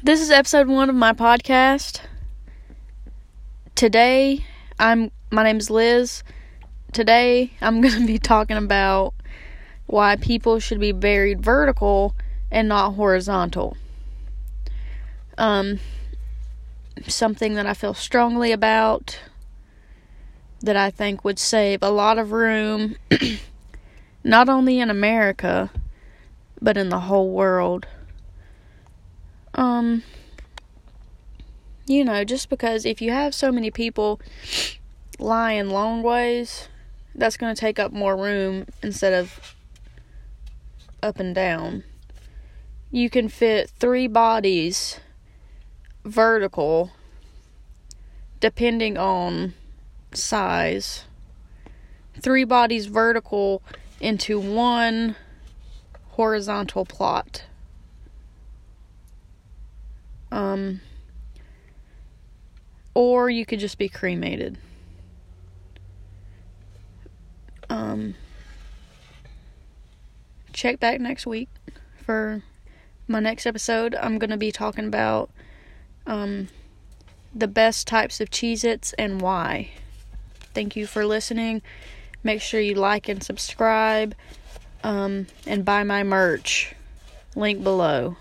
This is episode one of my podcast. Today, I'm my name's Liz. Today, I'm going to be talking about why people should be buried vertical and not horizontal. Um, something that I feel strongly about that I think would save a lot of room, not only in America, but in the whole world. Um, you know, just because if you have so many people lying long ways, that's going to take up more room instead of up and down. You can fit three bodies vertical depending on size. Three bodies vertical into one horizontal plot. Um, or you could just be cremated. Um, check back next week for my next episode. I'm going to be talking about um, the best types of Cheez Its and why. Thank you for listening. Make sure you like and subscribe um, and buy my merch. Link below.